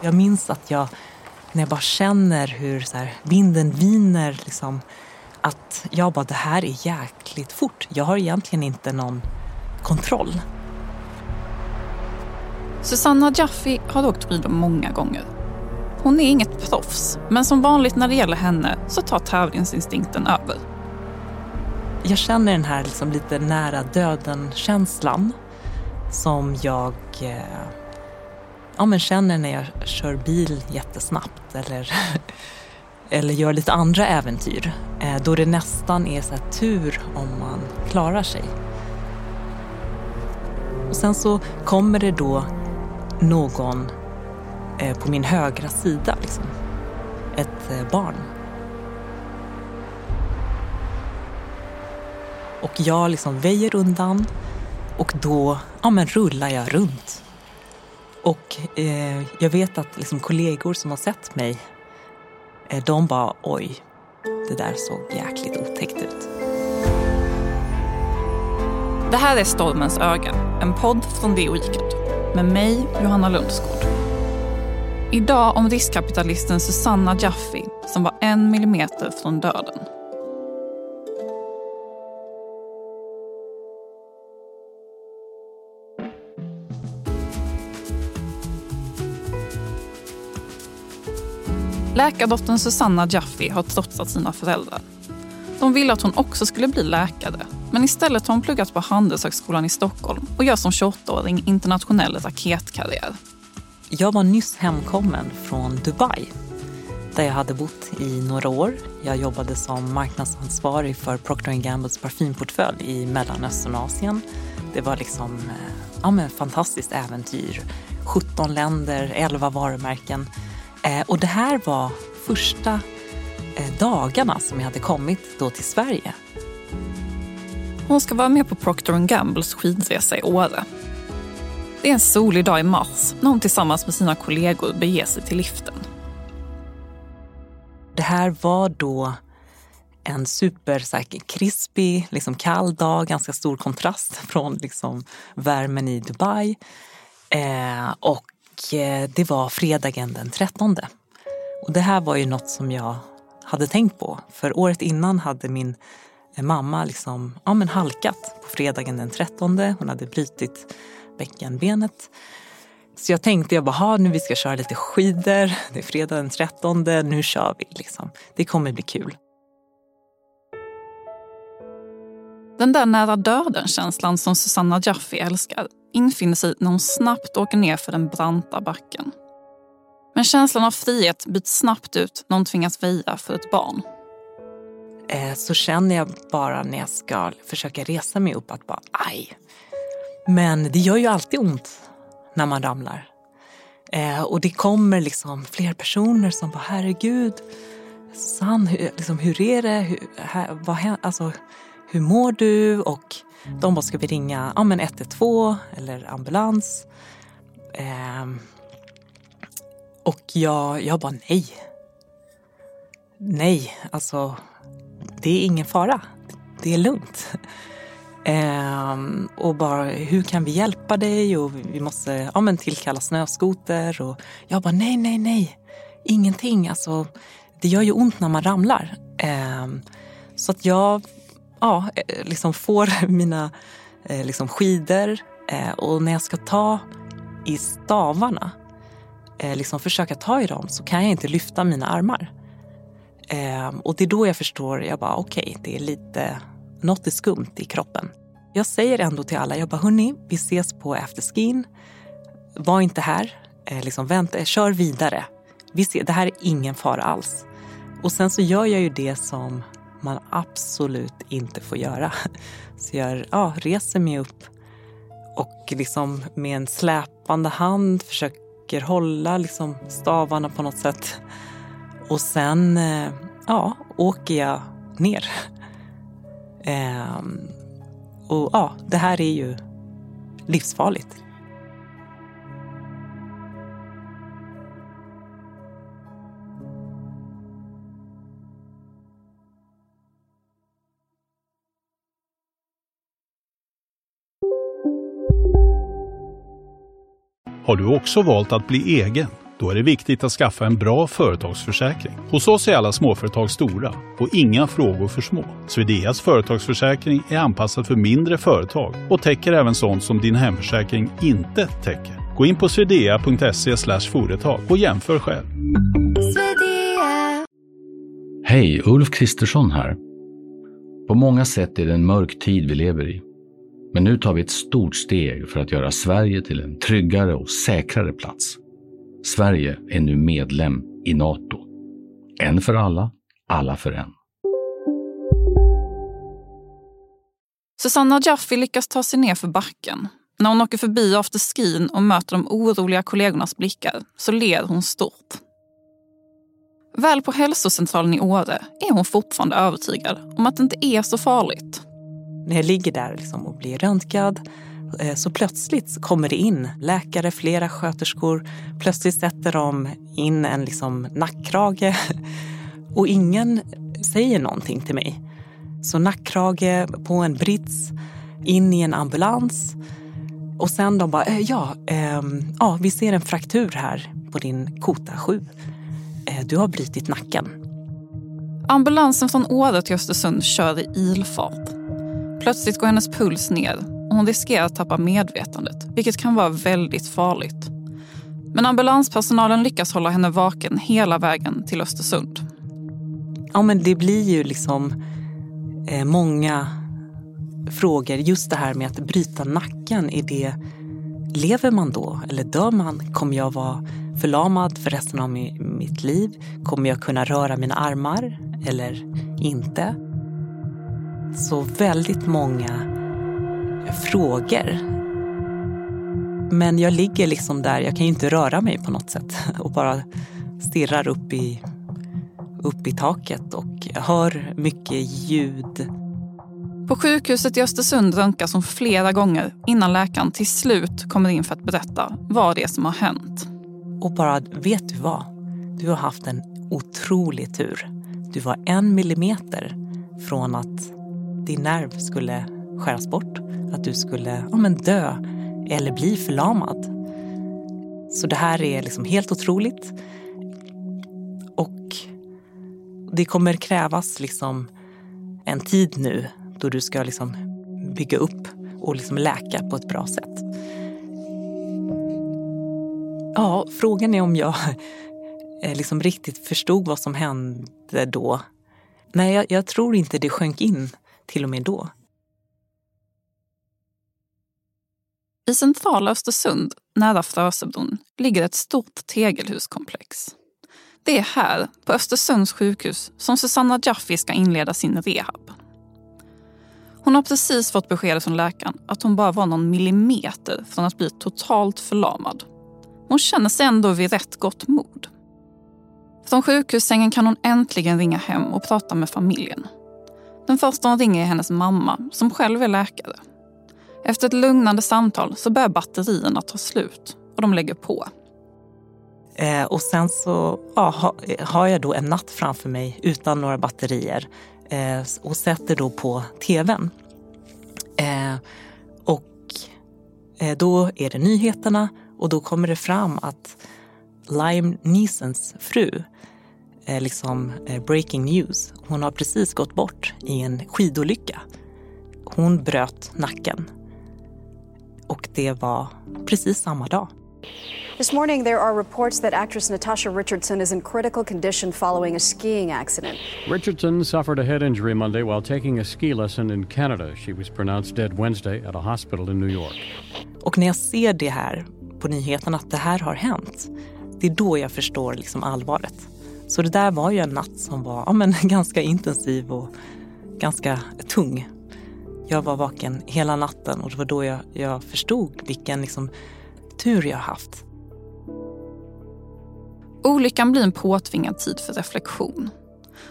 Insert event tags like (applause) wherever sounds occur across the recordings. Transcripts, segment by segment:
Jag minns att jag, när jag bara känner hur så här, vinden viner, liksom, att jag bara, det här är jäkligt fort. Jag har egentligen inte någon kontroll. Susanna Jaffe har åkt skidor många gånger. Hon är inget proffs, men som vanligt när det gäller henne så tar tävlingsinstinkten över. Jag känner den här liksom lite nära döden-känslan som jag eh, ja, men känner när jag kör bil jättesnabbt eller, (laughs) eller gör lite andra äventyr. Eh, då det nästan är så tur om man klarar sig. Och sen så kommer det då någon eh, på min högra sida, liksom. ett eh, barn. Och jag liksom väjer undan och då ja, men rullar jag runt. Och eh, jag vet att liksom, kollegor som har sett mig, eh, de bara oj, det där såg jäkligt otäckt ut. Det här är Stormens öga, en podd från The Weekend med mig, Johanna Lundsgård. Idag om riskkapitalisten Susanna Jaffi som var en millimeter från döden. Läkardottern Susanna Jaffe har trotsat sina föräldrar. De ville att hon också skulle bli läkare men istället har hon pluggat på Handelshögskolan i Stockholm och gör som 28-åring internationell raketkarriär. Jag var nyss hemkommen från Dubai där jag hade bott i några år. Jag jobbade som marknadsansvarig för Procter Gambles parfymportfölj i Mellanöstern och Asien. Det var liksom eh, ja, men fantastiskt äventyr. 17 länder, 11 varumärken. Eh, och det här var första eh, dagarna som jag hade kommit då till Sverige. Hon ska vara med på Procter Gambles skidresa i Åre. Det är en solig dag i mars när hon tillsammans med sina kollegor beger sig till liften. Det här var då en super så här, krispig, liksom kall dag, ganska stor kontrast (laughs) från liksom, värmen i Dubai. Eh, och Eh, det var fredagen den 13. Och det här var ju något som jag hade tänkt på. För året innan hade min eh, mamma liksom, ja, men halkat på fredagen den 13. Hon hade brutit bäckenbenet. Så jag tänkte, jag bara, nu vi ska köra lite skidor. Det är fredag den 13, nu kör vi. Liksom. Det kommer bli kul. Den där nära döden-känslan som Susanna Jaffe älskar infinner sig när hon snabbt åker ner för den branta backen. Men känslan av frihet byts snabbt ut när hon tvingas väja för ett barn. Eh, så känner jag bara när jag ska försöka resa mig upp att bara aj. Men det gör ju alltid ont när man ramlar. Eh, och det kommer liksom fler personer som bara herregud, Susanne, hur, liksom, hur är det? Hur, här, vad, alltså, hur mår du? Och de bara, ska vi ringa ja, men 112 eller ambulans? Eh, och jag, jag bara nej. Nej, alltså det är ingen fara. Det är lugnt. Ehm, och bara, hur kan vi hjälpa dig? Och vi måste ja, men tillkalla snöskoter. Och jag bara, nej, nej, nej. Ingenting. Alltså, det gör ju ont när man ramlar. Ehm, så att jag ja, eh, liksom får (laughs) mina eh, liksom skidor eh, och när jag ska ta i stavarna, liksom försöka ta i dem, så kan jag inte lyfta mina armar. Ehm, och det är då jag förstår, jag bara okej, okay, det är lite, något är skumt i kroppen. Jag säger ändå till alla, jag bara hörni, vi ses på afterskin. Var inte här, liksom vänta, kör vidare. Vi ser, det här är ingen fara alls. Och sen så gör jag ju det som man absolut inte får göra. (laughs) Så jag ja, reser mig upp och liksom med en släpande hand försöker hålla liksom stavarna på något sätt. Och sen eh, ja, åker jag ner. Ehm, och ja, det här är ju livsfarligt. Har du också valt att bli egen? Då är det viktigt att skaffa en bra företagsförsäkring. Hos oss är alla småföretag stora och inga frågor för små. Swedeas företagsförsäkring är anpassad för mindre företag och täcker även sånt som din hemförsäkring inte täcker. Gå in på swedea.se företag och jämför själv. Hej, Ulf Kristersson här. På många sätt är det en mörk tid vi lever i. Men nu tar vi ett stort steg för att göra Sverige till en tryggare och säkrare plats. Sverige är nu medlem i Nato. En för alla, alla för en. Susanna Jaffi lyckas ta sig ner för backen. När hon åker förbi afterskin och möter de oroliga kollegornas blickar så ler hon stort. Väl på hälsocentralen i Åre är hon fortfarande övertygad om att det inte är så farligt. När jag ligger där liksom och blir röntgad eh, så plötsligt kommer det in läkare, flera sköterskor. Plötsligt sätter de in en liksom nackkrage (laughs) och ingen säger någonting till mig. Så nackkrage på en brits, in i en ambulans. Och sen de bara, eh, ja, eh, ja, vi ser en fraktur här på din kota 7. Eh, du har brutit nacken. Ambulansen från Åre till Östersund kör i ilfart. Plötsligt går hennes puls ner och hon riskerar att tappa medvetandet, vilket kan vara väldigt farligt. Men ambulanspersonalen lyckas hålla henne vaken hela vägen till Östersund. Ja, men det blir ju liksom eh, många frågor. Just det här med att bryta nacken. Är det, lever man då eller dör man? Kommer jag vara förlamad för resten av mitt liv? Kommer jag kunna röra mina armar eller inte? Så väldigt många frågor. Men jag ligger liksom där, jag kan ju inte röra mig på något sätt (laughs) och bara stirrar upp i, upp i taket och hör mycket ljud. På sjukhuset i Östersund röntgas hon flera gånger innan läkaren till slut kommer in för att berätta vad det är som har hänt. Och bara, vet du vad? Du har haft en otrolig tur. Du var en millimeter från att din nerv skulle skäras bort. Att du skulle ja, men dö eller bli förlamad. Så det här är liksom helt otroligt. Och det kommer krävas liksom en tid nu då du ska liksom bygga upp och liksom läka på ett bra sätt. Ja, frågan är om jag (laughs) eh, liksom riktigt förstod vad som hände då. Nej, jag, jag tror inte det sjönk in till och med då. I centrala Östersund, nära Frösebron, ligger ett stort tegelhuskomplex. Det är här, på Östersunds sjukhus, som Susanna Jaffi ska inleda sin rehab. Hon har precis fått besked från läkaren att hon bara var någon millimeter från att bli totalt förlamad. Hon känner sig ändå vid rätt gott mod. Från sjukhussängen kan hon äntligen ringa hem och prata med familjen. Den första hon ringer är hennes mamma, som själv är läkare. Efter ett lugnande samtal så börjar batterierna ta slut och de lägger på. Eh, och sen så ja, ha, har jag då en natt framför mig utan några batterier eh, och sätter då på tvn. Eh, och eh, då är det nyheterna och då kommer det fram att Lime Neesons fru liksom eh, breaking news. Hon har precis gått bort i en skidolycka. Hon bröt nacken. Och det var precis samma dag. This morning, there are reports that actress Natasha Richardson is in critical condition following a skiing accident. Richardson suffered a head injury Monday while taking a ski lesson in Canada. She was pronounced dead Wednesday at a hospital in New York. Och när jag ser det här på nyheterna, att det här har hänt, det är då jag förstår liksom allvaret. Så det där var ju en natt som var ja, men, (laughs) ganska intensiv och ganska tung. Jag var vaken hela natten och det var då jag, jag förstod vilken liksom, tur jag haft. Olyckan blir en påtvingad tid för reflektion.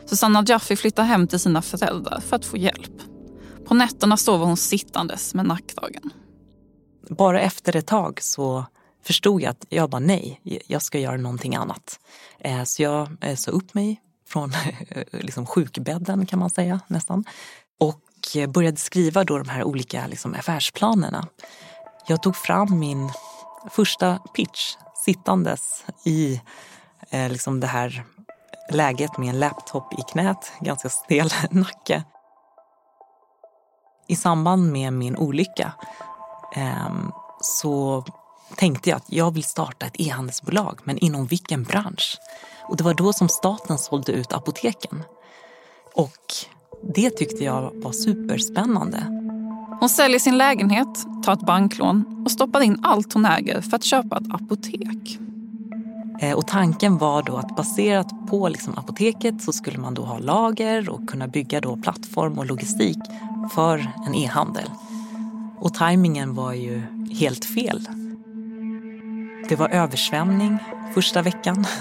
Susanna Jaffi flyttar hem till sina föräldrar för att få hjälp. På nätterna sover hon sittandes med nackdagen. Bara efter ett tag så förstod jag att jag bara nej, jag ska göra någonting annat. Eh, så jag eh, sa upp mig från (laughs) eh, liksom sjukbädden kan man säga nästan. Och började skriva då de här olika liksom affärsplanerna. Jag tog fram min första pitch sittandes i eh, liksom det här läget med en laptop i knät, ganska stel (laughs) nacke. I samband med min olycka eh, så tänkte jag att jag vill starta ett e-handelsbolag, men inom vilken bransch? Och det var då som staten sålde ut apoteken. Och det tyckte jag var superspännande. Hon säljer sin lägenhet, tar ett banklån och stoppar in allt hon äger för att köpa ett apotek. Eh, och tanken var då att baserat på liksom apoteket så skulle man då ha lager och kunna bygga då plattform och logistik för en e-handel. Och tajmingen var ju helt fel. Det var översvämning första veckan. (laughs)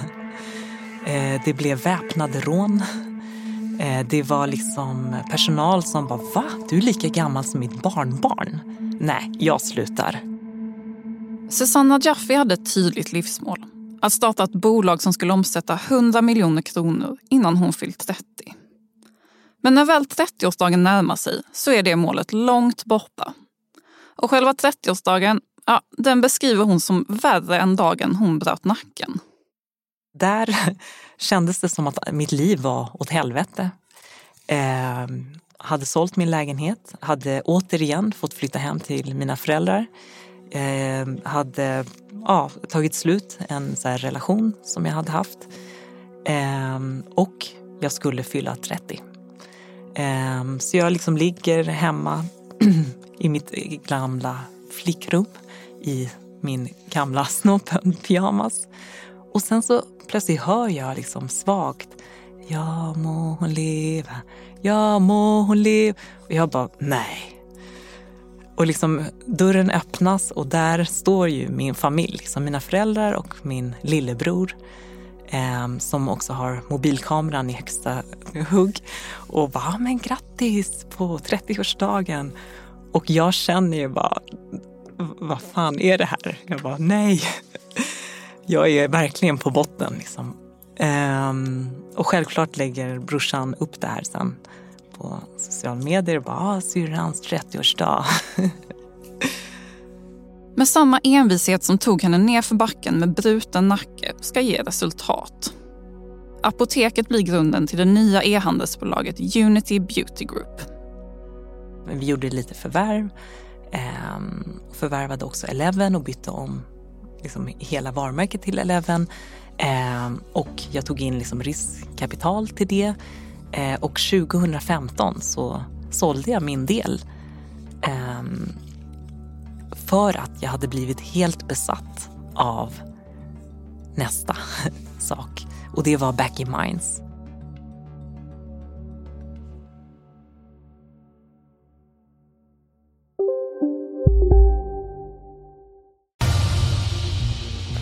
Eh, det blev väpnade rån. Eh, det var liksom personal som bara “Va? Du är lika gammal som mitt barnbarn?” Nej, jag slutar. Susanna Jaffe hade ett tydligt livsmål. Att starta ett bolag som skulle omsätta 100 miljoner kronor innan hon fyllt 30. Men när väl 30-årsdagen närmar sig så är det målet långt borta. Och själva 30-årsdagen, ja, den beskriver hon som värre än dagen hon bröt nacken. Där kändes det som att mitt liv var åt helvete. Eh, hade sålt min lägenhet, hade återigen fått flytta hem till mina föräldrar. Eh, hade ja, tagit slut en så relation som jag hade haft. Eh, och jag skulle fylla 30. Eh, så jag liksom ligger hemma (clears throat) i mitt gamla flickrum i min gamla (laughs) snoppen-pyjamas. Och sen så plötsligt hör jag liksom svagt Ja må hon leva, ja må hon leva. Och jag bara nej. Och liksom dörren öppnas och där står ju min familj, liksom mina föräldrar och min lillebror eh, som också har mobilkameran i högsta hugg och bara men grattis på 30-årsdagen. Och jag känner ju bara vad fan är det här? Jag bara nej. Jag är verkligen på botten liksom. Um, och självklart lägger brorsan upp det här sen på sociala medier. Bara, ah, syrrans 30-årsdag. (laughs) Med samma envishet som tog henne ner för backen med bruten nacke ska ge resultat. Apoteket blir grunden till det nya e-handelsbolaget Unity Beauty Group. Vi gjorde lite förvärv. Um, förvärvade också Eleven och bytte om liksom hela varumärket till Eleven. Eh, och jag tog in liksom riskkapital till det. Eh, och 2015 så sålde jag min del. Eh, för att jag hade blivit helt besatt av nästa (laughs) sak. Och det var Back in Minds.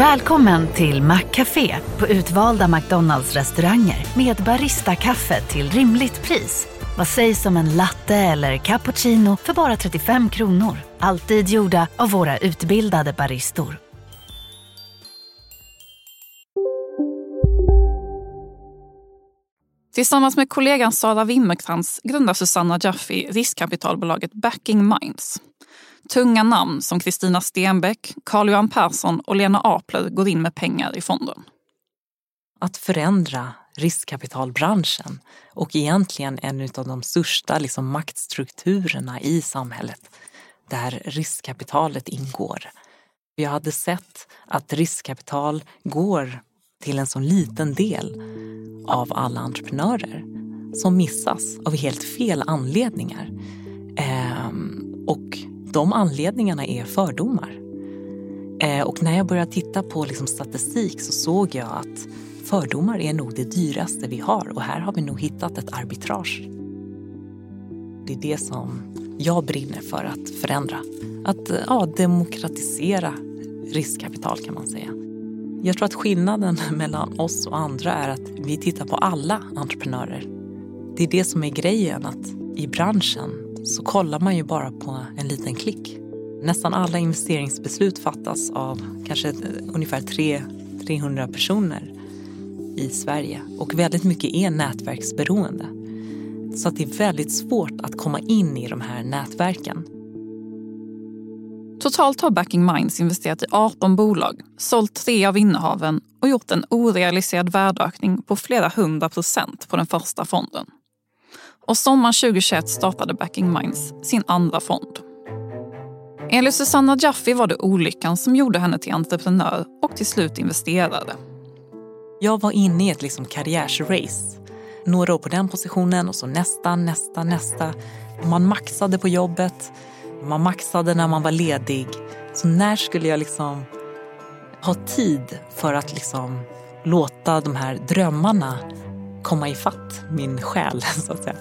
Välkommen till Maccafé på utvalda McDonalds restauranger med Baristakaffe till rimligt pris. Vad sägs om en latte eller cappuccino för bara 35 kronor? Alltid gjorda av våra utbildade baristor. Tillsammans med kollegan Sara Wimmerkrantz grundar Susanna Jaffe riskkapitalbolaget Backing Minds. Tunga namn som Kristina Stenbeck, Carl-Johan Persson och Lena Apler går in med pengar i fonden. Att förändra riskkapitalbranschen och egentligen en av de största liksom, maktstrukturerna i samhället där riskkapitalet ingår. Jag hade sett att riskkapital går till en så liten del av alla entreprenörer som missas av helt fel anledningar. Ehm, och de anledningarna är fördomar. Eh, och när jag började titta på liksom statistik så såg jag att fördomar är nog det dyraste vi har och här har vi nog hittat ett arbitrage. Det är det som jag brinner för att förändra. Att eh, ja, demokratisera riskkapital kan man säga. Jag tror att skillnaden (laughs) mellan oss och andra är att vi tittar på alla entreprenörer. Det är det som är grejen, att i branschen så kollar man ju bara på en liten klick. Nästan alla investeringsbeslut fattas av kanske ungefär 300 personer i Sverige och väldigt mycket är nätverksberoende. Så att det är väldigt svårt att komma in i de här nätverken. Totalt har Backing Minds investerat i 18 bolag, sålt tre av innehaven och gjort en orealiserad värdeökning på flera hundra procent på den första fonden. Och sommaren 2021 startade Backing Minds sin andra fond. Enligt Susanna Jaffe var det olyckan som gjorde henne till entreprenör och till slut investerare. Jag var inne i ett liksom karriärsrace. Några år på den positionen och så nästa, nästa, nästa. Man maxade på jobbet, man maxade när man var ledig. Så när skulle jag liksom ha tid för att liksom låta de här drömmarna komma ifatt min själ, (laughs) så att säga,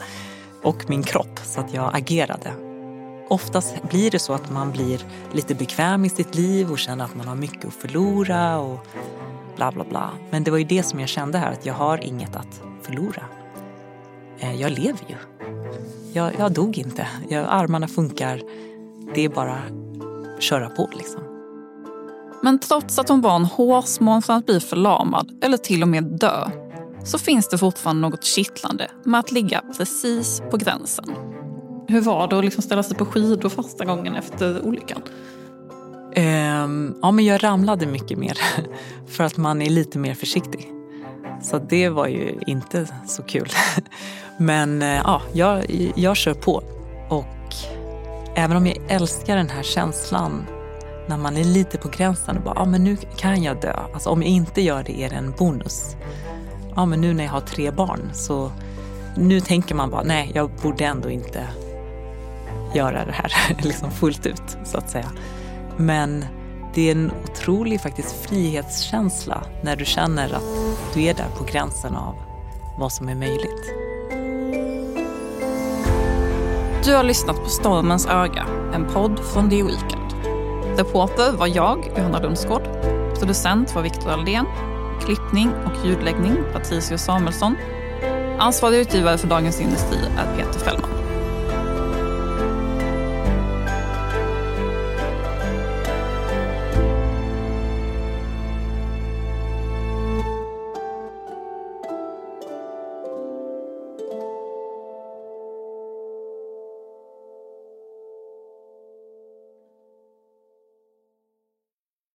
och min kropp så att jag agerade. Oftast blir det så att man blir lite bekväm i sitt liv och känner att man har mycket att förlora och bla bla bla. Men det var ju det som jag kände här, att jag har inget att förlora. Eh, jag lever ju. Jag, jag dog inte. Jag, armarna funkar. Det är bara att köra på liksom. Men trots att hon var en hårsmån från att bli förlamad eller till och med dö så finns det fortfarande något kittlande med att ligga precis på gränsen. Hur var det att liksom ställa sig på skidor första gången efter olyckan? Um, ja, men jag ramlade mycket mer (laughs) för att man är lite mer försiktig. Så det var ju inte så kul. (laughs) Men eh, ja, jag, jag kör på. Och även om jag älskar den här känslan när man är lite på gränsen och bara, ja men nu kan jag dö. Alltså om jag inte gör det är det en bonus. Ja men nu när jag har tre barn så nu tänker man bara, nej jag borde ändå inte göra det här (laughs) liksom fullt ut så att säga. Men det är en otrolig faktiskt frihetskänsla när du känner att du är där på gränsen av vad som är möjligt. Du har lyssnat på Stormens öga, en podd från The Weekend. Reporter var jag, Johanna Lundsgård. Producent var Viktor Aldén. Klippning och ljudläggning Patricio Samuelsson. Ansvarig utgivare för Dagens Industri är Peter Fällman.